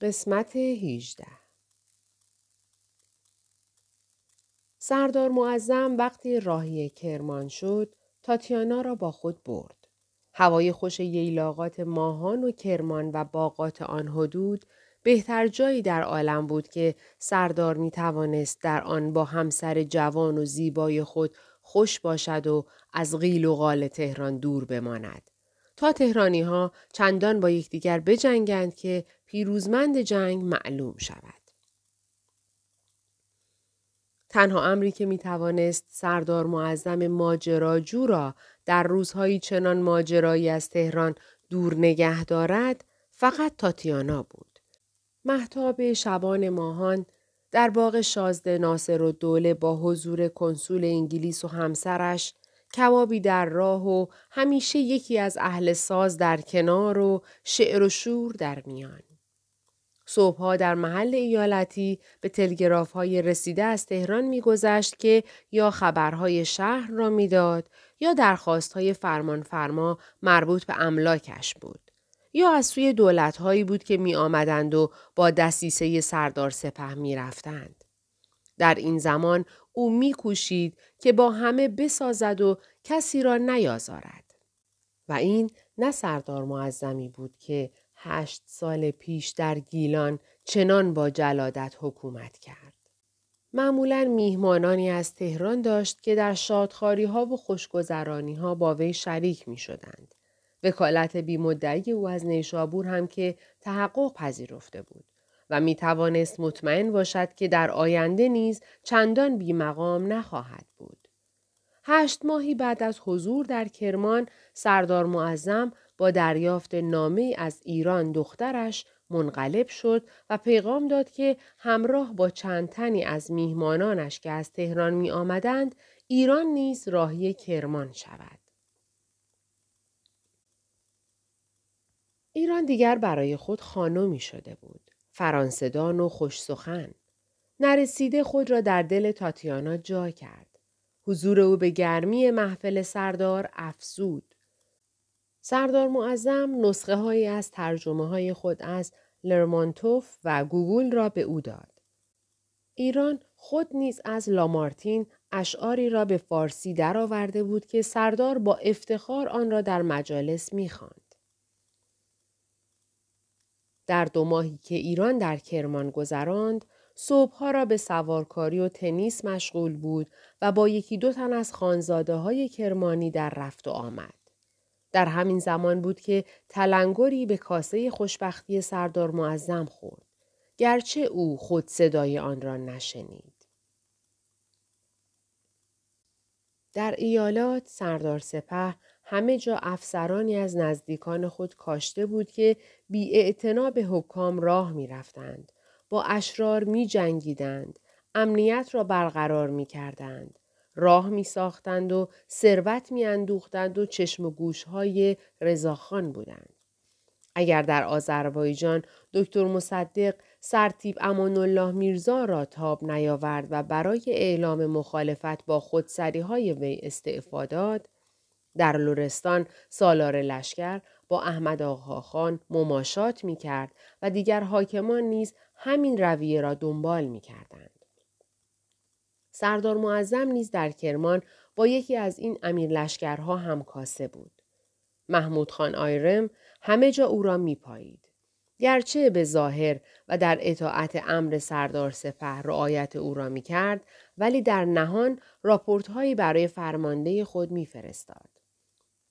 قسمت 18 سردار معظم وقتی راهی کرمان شد تاتیانا را با خود برد. هوای خوش ییلاقات ماهان و کرمان و باغات آن حدود بهتر جایی در عالم بود که سردار می توانست در آن با همسر جوان و زیبای خود خوش باشد و از غیل و غال تهران دور بماند. تا تهرانی ها چندان با یکدیگر بجنگند که پیروزمند جنگ معلوم شود. تنها امری که می توانست سردار معظم ماجراجو را در روزهایی چنان ماجرایی از تهران دور نگه دارد فقط تاتیانا بود. محتاب شبان ماهان در باغ شازده ناصر و دوله با حضور کنسول انگلیس و همسرش کبابی در راه و همیشه یکی از اهل ساز در کنار و شعر و شور در میان. صبحها در محل ایالتی به تلگراف های رسیده از تهران میگذشت که یا خبرهای شهر را می‌داد یا درخواست های فرمان فرما مربوط به املاکش بود. یا از سوی دولت بود که می آمدند و با دسیسه سردار سپه می رفتند. در این زمان او می کوشید که با همه بسازد و کسی را نیازارد. و این نه سردار معظمی بود که هشت سال پیش در گیلان چنان با جلادت حکومت کرد. معمولا میهمانانی از تهران داشت که در شادخاری ها و خوشگذرانی ها با وی شریک می شدند. وکالت بیمدعی او از نیشابور هم که تحقق پذیرفته بود و می توانست مطمئن باشد که در آینده نیز چندان بیمقام نخواهد بود. هشت ماهی بعد از حضور در کرمان سردار معظم با دریافت نامه از ایران دخترش منقلب شد و پیغام داد که همراه با چند تنی از میهمانانش که از تهران می آمدند ایران نیز راهی کرمان شود. ایران دیگر برای خود خانمی شده بود. فرانسدان و خوش سخن. نرسیده خود را در دل تاتیانا جا کرد. حضور او به گرمی محفل سردار افزود. سردار معظم نسخه هایی از ترجمه های خود از لرمانتوف و گوگل را به او داد. ایران خود نیز از لامارتین اشعاری را به فارسی درآورده بود که سردار با افتخار آن را در مجالس می‌خواند. در دو ماهی که ایران در کرمان گذراند، صبحها را به سوارکاری و تنیس مشغول بود و با یکی دو تن از خانزاده های کرمانی در رفت و آمد. در همین زمان بود که تلنگری به کاسه خوشبختی سردار معظم خورد. گرچه او خود صدای آن را نشنید. در ایالات سردار سپه همه جا افسرانی از نزدیکان خود کاشته بود که بی به حکام راه می رفتند. با اشرار می جنگیدند. امنیت را برقرار می کردند. راه می ساختند و ثروت می اندوختند و چشم و گوش های رضاخان بودند. اگر در آذربایجان دکتر مصدق سرتیب امان الله میرزا را تاب نیاورد و برای اعلام مخالفت با خودسری های وی استعفا داد، در لورستان سالار لشکر با احمد خان مماشات می کرد و دیگر حاکمان نیز همین رویه را دنبال می کردند. سردار معظم نیز در کرمان با یکی از این امیر لشکرها همکاسه بود. محمود خان آیرم همه جا او را می پایید. گرچه به ظاهر و در اطاعت امر سردار سپه رعایت او را می کرد ولی در نهان راپورت هایی برای فرمانده خود می فرستاد.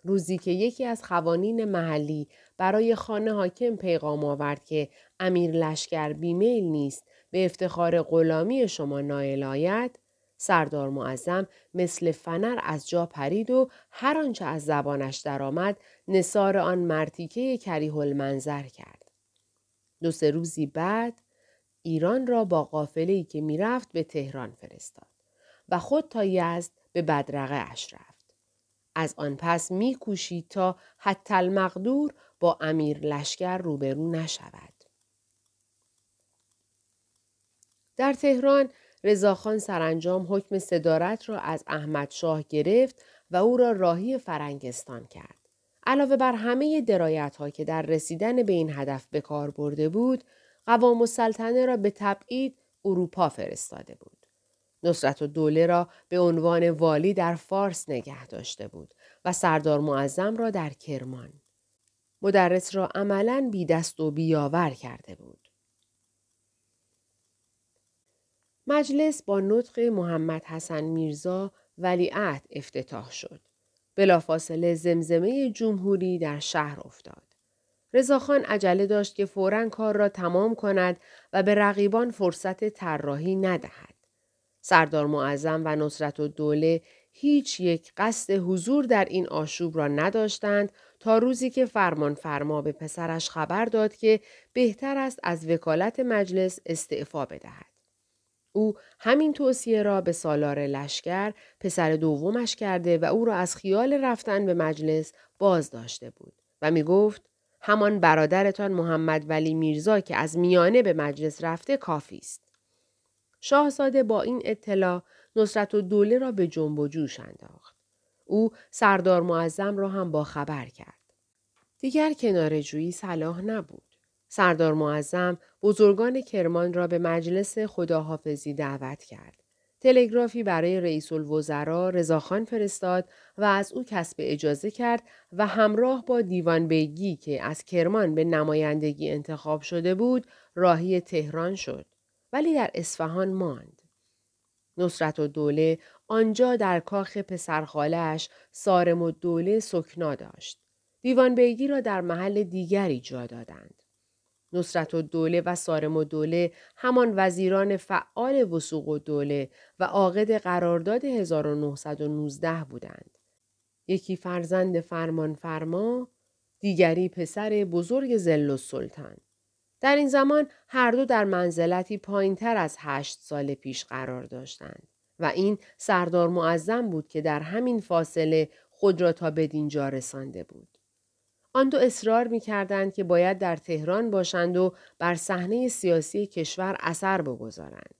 روزی که یکی از خوانین محلی برای خانه حاکم پیغام آورد که امیر لشکر بیمیل نیست به افتخار غلامی شما نایل آید سردار معظم مثل فنر از جا پرید و هر آنچه از زبانش درآمد نصار آن مرتیکه کریه المنظر کرد. دو سه روزی بعد ایران را با قافله‌ای که می‌رفت به تهران فرستاد و خود تا یزد به بدرقه اش رفت. از آن پس میکوشید تا حتی المقدور با امیر لشکر روبرو نشود. در تهران رضاخان سرانجام حکم صدارت را از احمد شاه گرفت و او را راهی فرنگستان کرد. علاوه بر همه درایت ها که در رسیدن به این هدف به کار برده بود، قوام السلطنه را به تبعید اروپا فرستاده بود. نصرت و دوله را به عنوان والی در فارس نگه داشته بود و سردار معظم را در کرمان. مدرس را عملا بی دست و بیاور کرده بود. مجلس با نطق محمد حسن میرزا ولیعهد افتتاح شد. بلافاصله زمزمه جمهوری در شهر افتاد. رضاخان عجله داشت که فورا کار را تمام کند و به رقیبان فرصت طراحی ندهد. سردار معظم و نصرت و دوله هیچ یک قصد حضور در این آشوب را نداشتند تا روزی که فرمان فرما به پسرش خبر داد که بهتر است از وکالت مجلس استعفا بدهد. او همین توصیه را به سالار لشکر پسر دومش کرده و او را از خیال رفتن به مجلس باز داشته بود و می گفت همان برادرتان محمد ولی میرزا که از میانه به مجلس رفته کافی است. شاهزاده با این اطلاع نصرت و دوله را به جنب و جوش انداخت. او سردار معظم را هم با خبر کرد. دیگر کنار جویی صلاح نبود. سردار معظم بزرگان کرمان را به مجلس خداحافظی دعوت کرد. تلگرافی برای رئیس الوزراء رضاخان فرستاد و از او کسب اجازه کرد و همراه با دیوان بیگی که از کرمان به نمایندگی انتخاب شده بود راهی تهران شد ولی در اصفهان ماند. نصرت و دوله آنجا در کاخ پسرخالش سارم و دوله سکنا داشت. دیوان بیگی را در محل دیگری جا دادند. نصرت و دوله و سارم و دوله همان وزیران فعال وسوق و دوله و عاقد قرارداد 1919 بودند. یکی فرزند فرمان فرما، دیگری پسر بزرگ زل و سلطان. در این زمان هر دو در منزلتی پایین تر از هشت سال پیش قرار داشتند و این سردار معظم بود که در همین فاصله خود را تا بدینجا رسانده بود. آن دو اصرار می کردند که باید در تهران باشند و بر صحنه سیاسی کشور اثر بگذارند.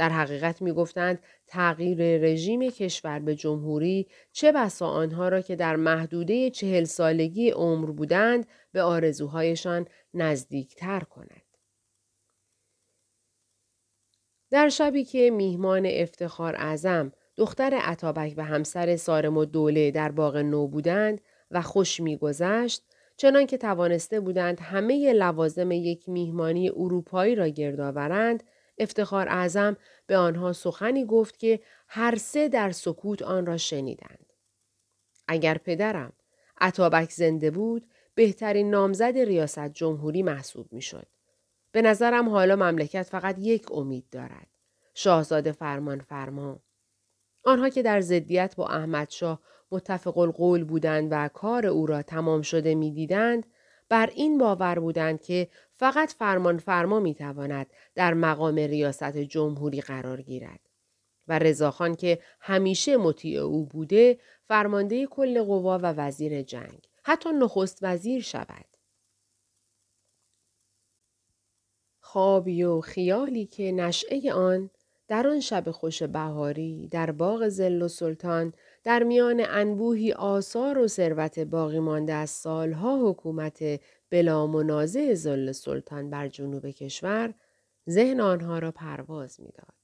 در حقیقت می گفتند تغییر رژیم کشور به جمهوری چه بسا آنها را که در محدوده چهل سالگی عمر بودند به آرزوهایشان نزدیکتر کند. در شبی که میهمان افتخار اعظم دختر عطابک و همسر سارم و دوله در باغ نو بودند و خوش میگذشت چنان که توانسته بودند همه لوازم یک میهمانی اروپایی را گرد آورند افتخار اعظم به آنها سخنی گفت که هر سه در سکوت آن را شنیدند. اگر پدرم عطابک زنده بود بهترین نامزد ریاست جمهوری محسوب می‌شد. به نظرم حالا مملکت فقط یک امید دارد. شاهزاده فرمان فرما. آنها که در ضدیت با احمدشاه متفق القول بودند و کار او را تمام شده می‌دیدند بر این باور بودند که فقط فرمان فرما می تواند در مقام ریاست جمهوری قرار گیرد. و رضاخان که همیشه مطیع او بوده فرمانده کل قوا و وزیر جنگ حتی نخست وزیر شود. خوابی و خیالی که نشعه آن در آن شب خوش بهاری در باغ زل و سلطان در میان انبوهی آثار و ثروت باقی مانده از سالها حکومت بلا منازع زل سلطان بر جنوب کشور ذهن آنها را پرواز می‌داد.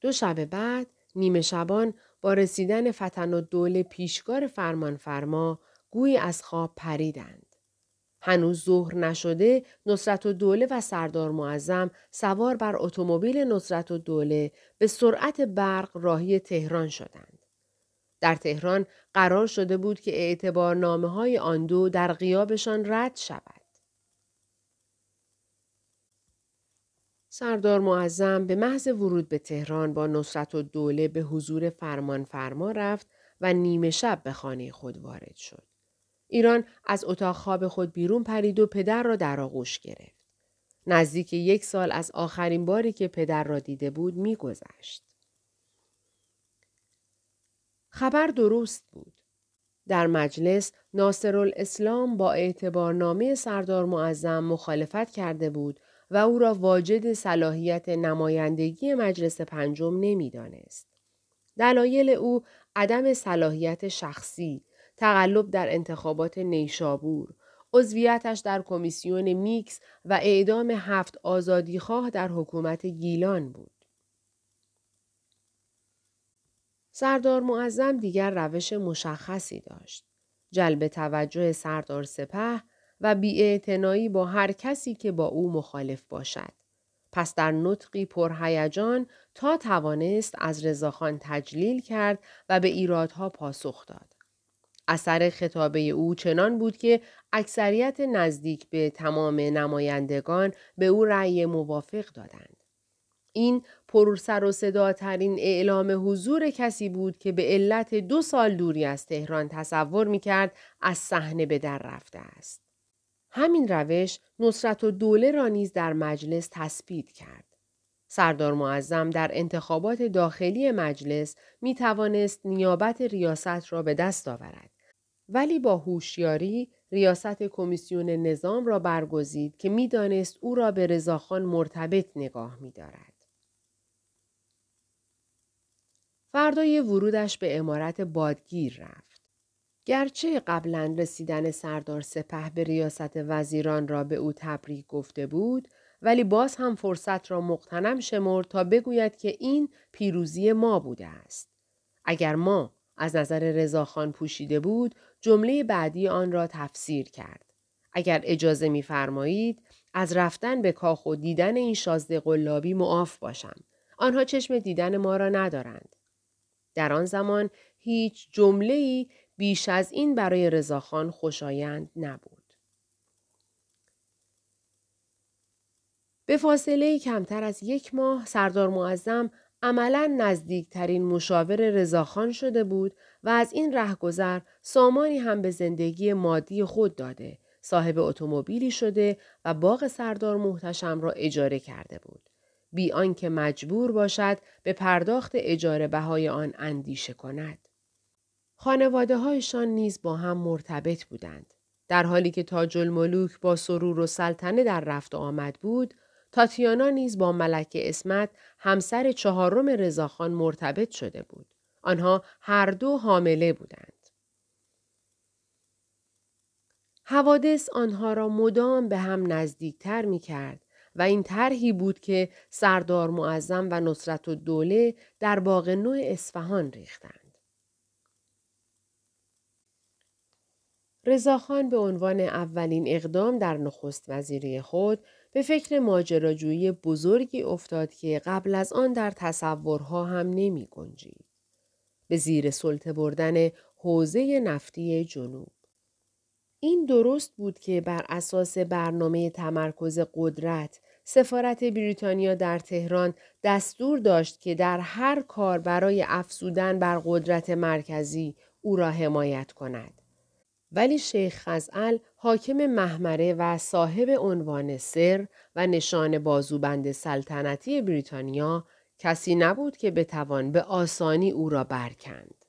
دو شب بعد نیمه شبان با رسیدن فتن و دول پیشگار فرمان فرما گویی از خواب پریدند. هنوز ظهر نشده نصرت و دوله و سردار معظم سوار بر اتومبیل نصرت و دوله به سرعت برق راهی تهران شدند. در تهران قرار شده بود که اعتبارنامه های آن دو در غیابشان رد شود. سردار معظم به محض ورود به تهران با نصرت و دوله به حضور فرمان فرما رفت و نیمه شب به خانه خود وارد شد. ایران از اتاق خواب خود بیرون پرید و پدر را در آغوش گرفت. نزدیک یک سال از آخرین باری که پدر را دیده بود میگذشت. خبر درست بود. در مجلس ناصر الاسلام با اعتبارنامه سردار معظم مخالفت کرده بود و او را واجد صلاحیت نمایندگی مجلس پنجم نمی‌دانست. دلایل او عدم صلاحیت شخصی، تقلب در انتخابات نیشابور، عضویتش در کمیسیون میکس و اعدام هفت آزادیخواه در حکومت گیلان بود. سردار معظم دیگر روش مشخصی داشت. جلب توجه سردار سپه و بیاعتنایی با هر کسی که با او مخالف باشد. پس در نطقی پرهیجان تا توانست از رضاخان تجلیل کرد و به ایرادها پاسخ داد. اثر خطابه او چنان بود که اکثریت نزدیک به تمام نمایندگان به او رأی موافق دادند. این پرسر و صداترین اعلام حضور کسی بود که به علت دو سال دوری از تهران تصور می کرد از صحنه به در رفته است. همین روش نصرت و دوله را نیز در مجلس تثبیت کرد. سردار معظم در انتخابات داخلی مجلس می توانست نیابت ریاست را به دست آورد. ولی با هوشیاری ریاست کمیسیون نظام را برگزید که می‌دانست او را به رضاخان مرتبط نگاه می دارد. فردای ورودش به امارت بادگیر رفت. گرچه قبلا رسیدن سردار سپه به ریاست وزیران را به او تبریک گفته بود ولی باز هم فرصت را مقتنم شمرد تا بگوید که این پیروزی ما بوده است. اگر ما از نظر رضاخان پوشیده بود جمله بعدی آن را تفسیر کرد. اگر اجازه میفرمایید از رفتن به کاخ و دیدن این شازده قلابی معاف باشم. آنها چشم دیدن ما را ندارند. در آن زمان هیچ جمله ای بیش از این برای رضاخان خوشایند نبود. به فاصله کمتر از یک ماه سردار معظم عملا نزدیکترین مشاور رضاخان شده بود و از این رهگذر سامانی هم به زندگی مادی خود داده صاحب اتومبیلی شده و باغ سردار محتشم را اجاره کرده بود بی آنکه مجبور باشد به پرداخت اجاره بهای آن اندیشه کند خانواده هایشان نیز با هم مرتبط بودند در حالی که تاج الملوک با سرور و سلطنه در رفت آمد بود تاتیانا نیز با ملکه اسمت همسر چهارم رضاخان مرتبط شده بود. آنها هر دو حامله بودند. حوادث آنها را مدام به هم نزدیکتر می کرد و این طرحی بود که سردار معظم و نصرت و دوله در باغ نوع اصفهان ریختند. رضاخان به عنوان اولین اقدام در نخست وزیری خود به فکر ماجراجویی بزرگی افتاد که قبل از آن در تصورها هم نمی گنجید. به زیر سلطه بردن حوزه نفتی جنوب. این درست بود که بر اساس برنامه تمرکز قدرت سفارت بریتانیا در تهران دستور داشت که در هر کار برای افزودن بر قدرت مرکزی او را حمایت کند. ولی شیخ خزعل حاکم محمره و صاحب عنوان سر و نشان بازوبند سلطنتی بریتانیا کسی نبود که بتوان به آسانی او را برکند.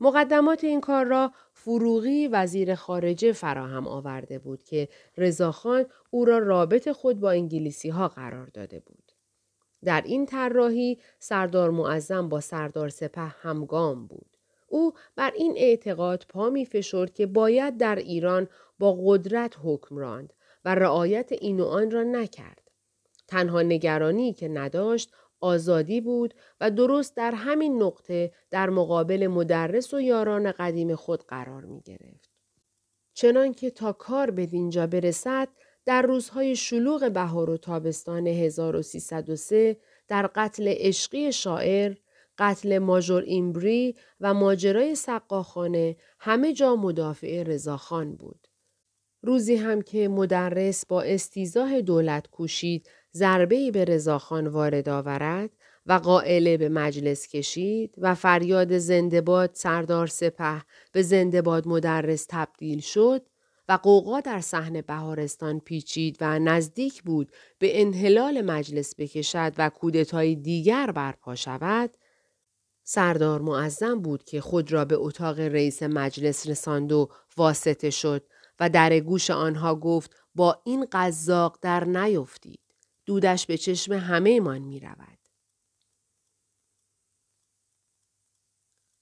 مقدمات این کار را فروغی وزیر خارجه فراهم آورده بود که رضاخان او را رابط خود با انگلیسی ها قرار داده بود. در این طراحی سردار معظم با سردار سپه همگام بود. او بر این اعتقاد پا می فشرد که باید در ایران با قدرت حکم راند و رعایت این و آن را نکرد. تنها نگرانی که نداشت آزادی بود و درست در همین نقطه در مقابل مدرس و یاران قدیم خود قرار می گرفت. چنانکه تا کار به دینجا برسد در روزهای شلوغ بهار و تابستان 1303 در قتل عشقی شاعر قتل ماژور ایمبری و ماجرای سقاخانه همه جا مدافع رضاخان بود. روزی هم که مدرس با استیزاه دولت کوشید ضربه‌ای به رضاخان وارد آورد و قائله به مجلس کشید و فریاد زندباد سردار سپه به زندباد مدرس تبدیل شد و قوقا در صحنه بهارستان پیچید و نزدیک بود به انحلال مجلس بکشد و کودتای دیگر برپا شود سردار معظم بود که خود را به اتاق رئیس مجلس رساند و واسطه شد و در گوش آنها گفت با این قذاق در نیفتید. دودش به چشم همه من می رود.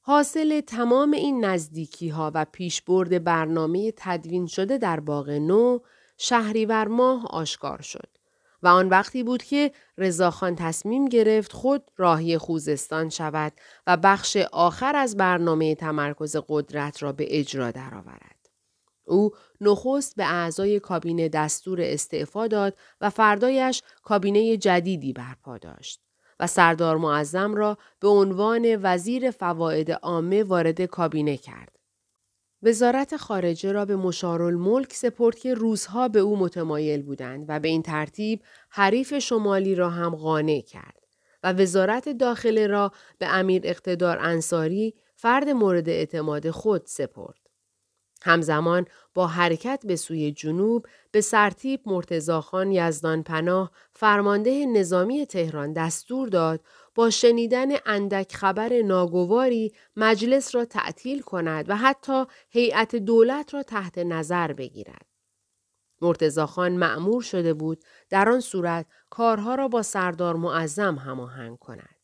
حاصل تمام این نزدیکی ها و پیشبرد برنامه تدوین شده در باغ نو شهریور ماه آشکار شد. و آن وقتی بود که رضاخان تصمیم گرفت خود راهی خوزستان شود و بخش آخر از برنامه تمرکز قدرت را به اجرا درآورد. او نخست به اعضای کابینه دستور استعفا داد و فردایش کابینه جدیدی برپا داشت و سردار معظم را به عنوان وزیر فواید عامه وارد کابینه کرد. وزارت خارجه را به مشارالملک سپرد که روزها به او متمایل بودند و به این ترتیب حریف شمالی را هم قانع کرد و وزارت داخله را به امیر اقتدار انصاری فرد مورد اعتماد خود سپرد. همزمان با حرکت به سوی جنوب به سرتیب مرتزاخان یزدان پناه فرمانده نظامی تهران دستور داد با شنیدن اندک خبر ناگواری مجلس را تعطیل کند و حتی هیئت دولت را تحت نظر بگیرد. مرتزاخان معمور شده بود در آن صورت کارها را با سردار معظم هماهنگ کند.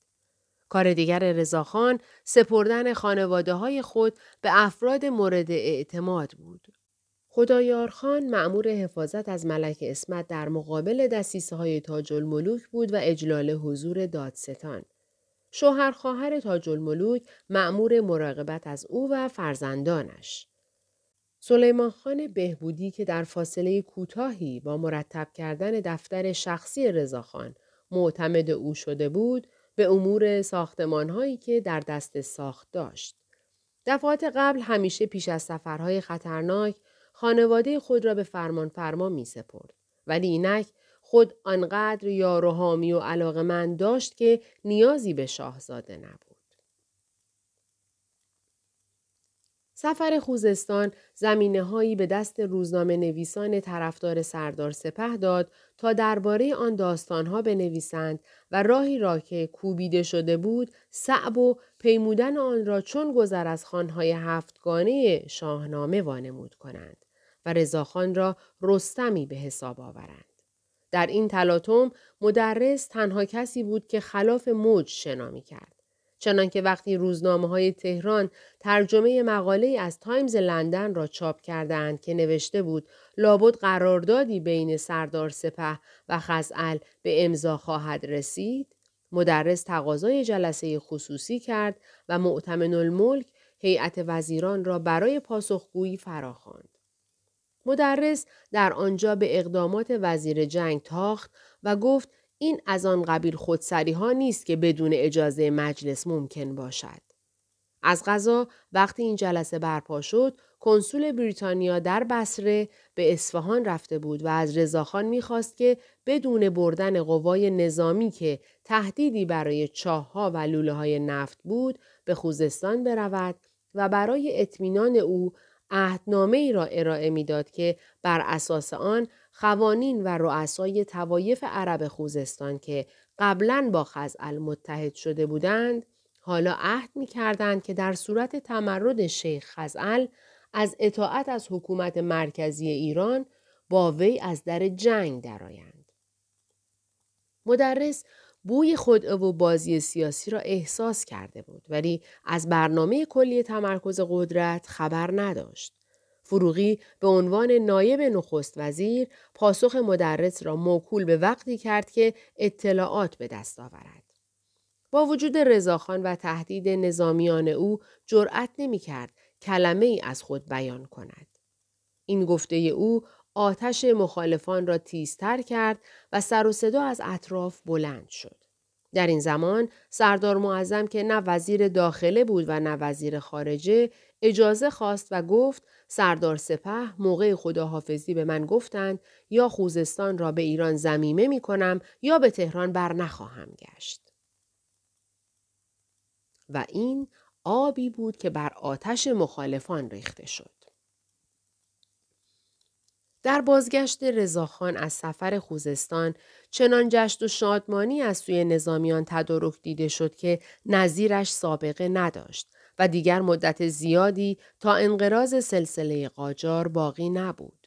کار دیگر رضاخان سپردن خانواده های خود به افراد مورد اعتماد بود. خدایارخان معمور حفاظت از ملک اسمت در مقابل دستیسه های تاج الملوک بود و اجلال حضور دادستان. شوهر خواهر تاج الملوک معمور مراقبت از او و فرزندانش. سلیمان خان بهبودی که در فاصله کوتاهی با مرتب کردن دفتر شخصی رضاخان معتمد او شده بود به امور ساختمان هایی که در دست ساخت داشت. دفعات قبل همیشه پیش از سفرهای خطرناک خانواده خود را به فرمان فرما می سپرد. ولی اینک خود آنقدر یار و حامی و علاقه من داشت که نیازی به شاهزاده نبود. سفر خوزستان زمینه هایی به دست روزنامه نویسان طرفدار سردار سپه داد تا درباره آن داستانها بنویسند و راهی را که کوبیده شده بود صعب و پیمودن آن را چون گذر از خانهای هفتگانه شاهنامه وانمود کنند و رضاخان را رستمی به حساب آورند. در این تلاطم مدرس تنها کسی بود که خلاف موج شنا می کرد. چنانکه وقتی روزنامه های تهران ترجمه مقاله از تایمز لندن را چاپ کردند که نوشته بود لابد قراردادی بین سردار سپه و خزعل به امضا خواهد رسید مدرس تقاضای جلسه خصوصی کرد و معتمن الملک هیئت وزیران را برای پاسخگویی فراخواند. مدرس در آنجا به اقدامات وزیر جنگ تاخت و گفت این از آن قبیل خودسری ها نیست که بدون اجازه مجلس ممکن باشد. از غذا وقتی این جلسه برپا شد کنسول بریتانیا در بسره به اصفهان رفته بود و از رضاخان می‌خواست که بدون بردن قوای نظامی که تهدیدی برای چاهها و لوله های نفت بود به خوزستان برود و برای اطمینان او عهدنامه ای را ارائه می‌داد که بر اساس آن خوانین و رؤسای توایف عرب خوزستان که قبلا با خزعل متحد شده بودند حالا عهد می کردند که در صورت تمرد شیخ خزعل از اطاعت از حکومت مرکزی ایران با وی از در جنگ درآیند. مدرس بوی خود و بازی سیاسی را احساس کرده بود ولی از برنامه کلی تمرکز قدرت خبر نداشت. فروغی به عنوان نایب نخست وزیر پاسخ مدرس را موکول به وقتی کرد که اطلاعات به دست آورد. با وجود رضاخان و تهدید نظامیان او جرأت نمی کرد کلمه ای از خود بیان کند. این گفته او آتش مخالفان را تیزتر کرد و سر و صدا از اطراف بلند شد. در این زمان سردار معظم که نه وزیر داخله بود و نه وزیر خارجه اجازه خواست و گفت سردار سپه موقع خداحافظی به من گفتند یا خوزستان را به ایران زمیمه می کنم یا به تهران بر نخواهم گشت. و این آبی بود که بر آتش مخالفان ریخته شد. در بازگشت رضاخان از سفر خوزستان چنان جشت و شادمانی از سوی نظامیان تدارک دیده شد که نظیرش سابقه نداشت و دیگر مدت زیادی تا انقراض سلسله قاجار باقی نبود.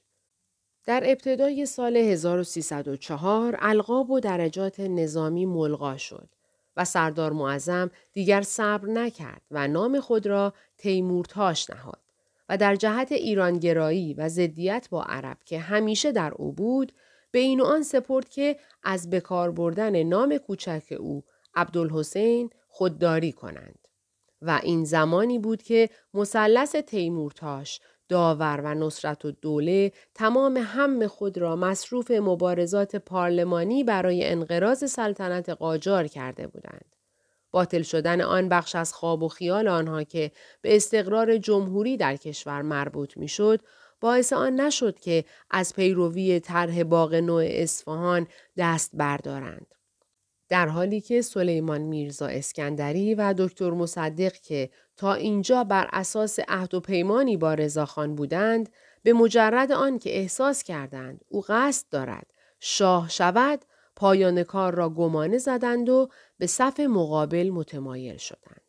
در ابتدای سال 1304 القاب و درجات نظامی ملغا شد و سردار معظم دیگر صبر نکرد و نام خود را تیمورتاش نهاد و در جهت ایرانگرایی و ضدیت با عرب که همیشه در او بود به این آن سپرد که از بکار بردن نام کوچک او عبدالحسین خودداری کنند. و این زمانی بود که مثلث تیمورتاش داور و نصرت و دوله تمام هم خود را مصروف مبارزات پارلمانی برای انقراض سلطنت قاجار کرده بودند. باطل شدن آن بخش از خواب و خیال آنها که به استقرار جمهوری در کشور مربوط می‌شد باعث آن نشد که از پیروی طرح باغ نوع اصفهان دست بردارند. در حالی که سلیمان میرزا اسکندری و دکتر مصدق که تا اینجا بر اساس عهد و پیمانی با رضاخان بودند به مجرد آن که احساس کردند او قصد دارد شاه شود پایان کار را گمانه زدند و به صف مقابل متمایل شدند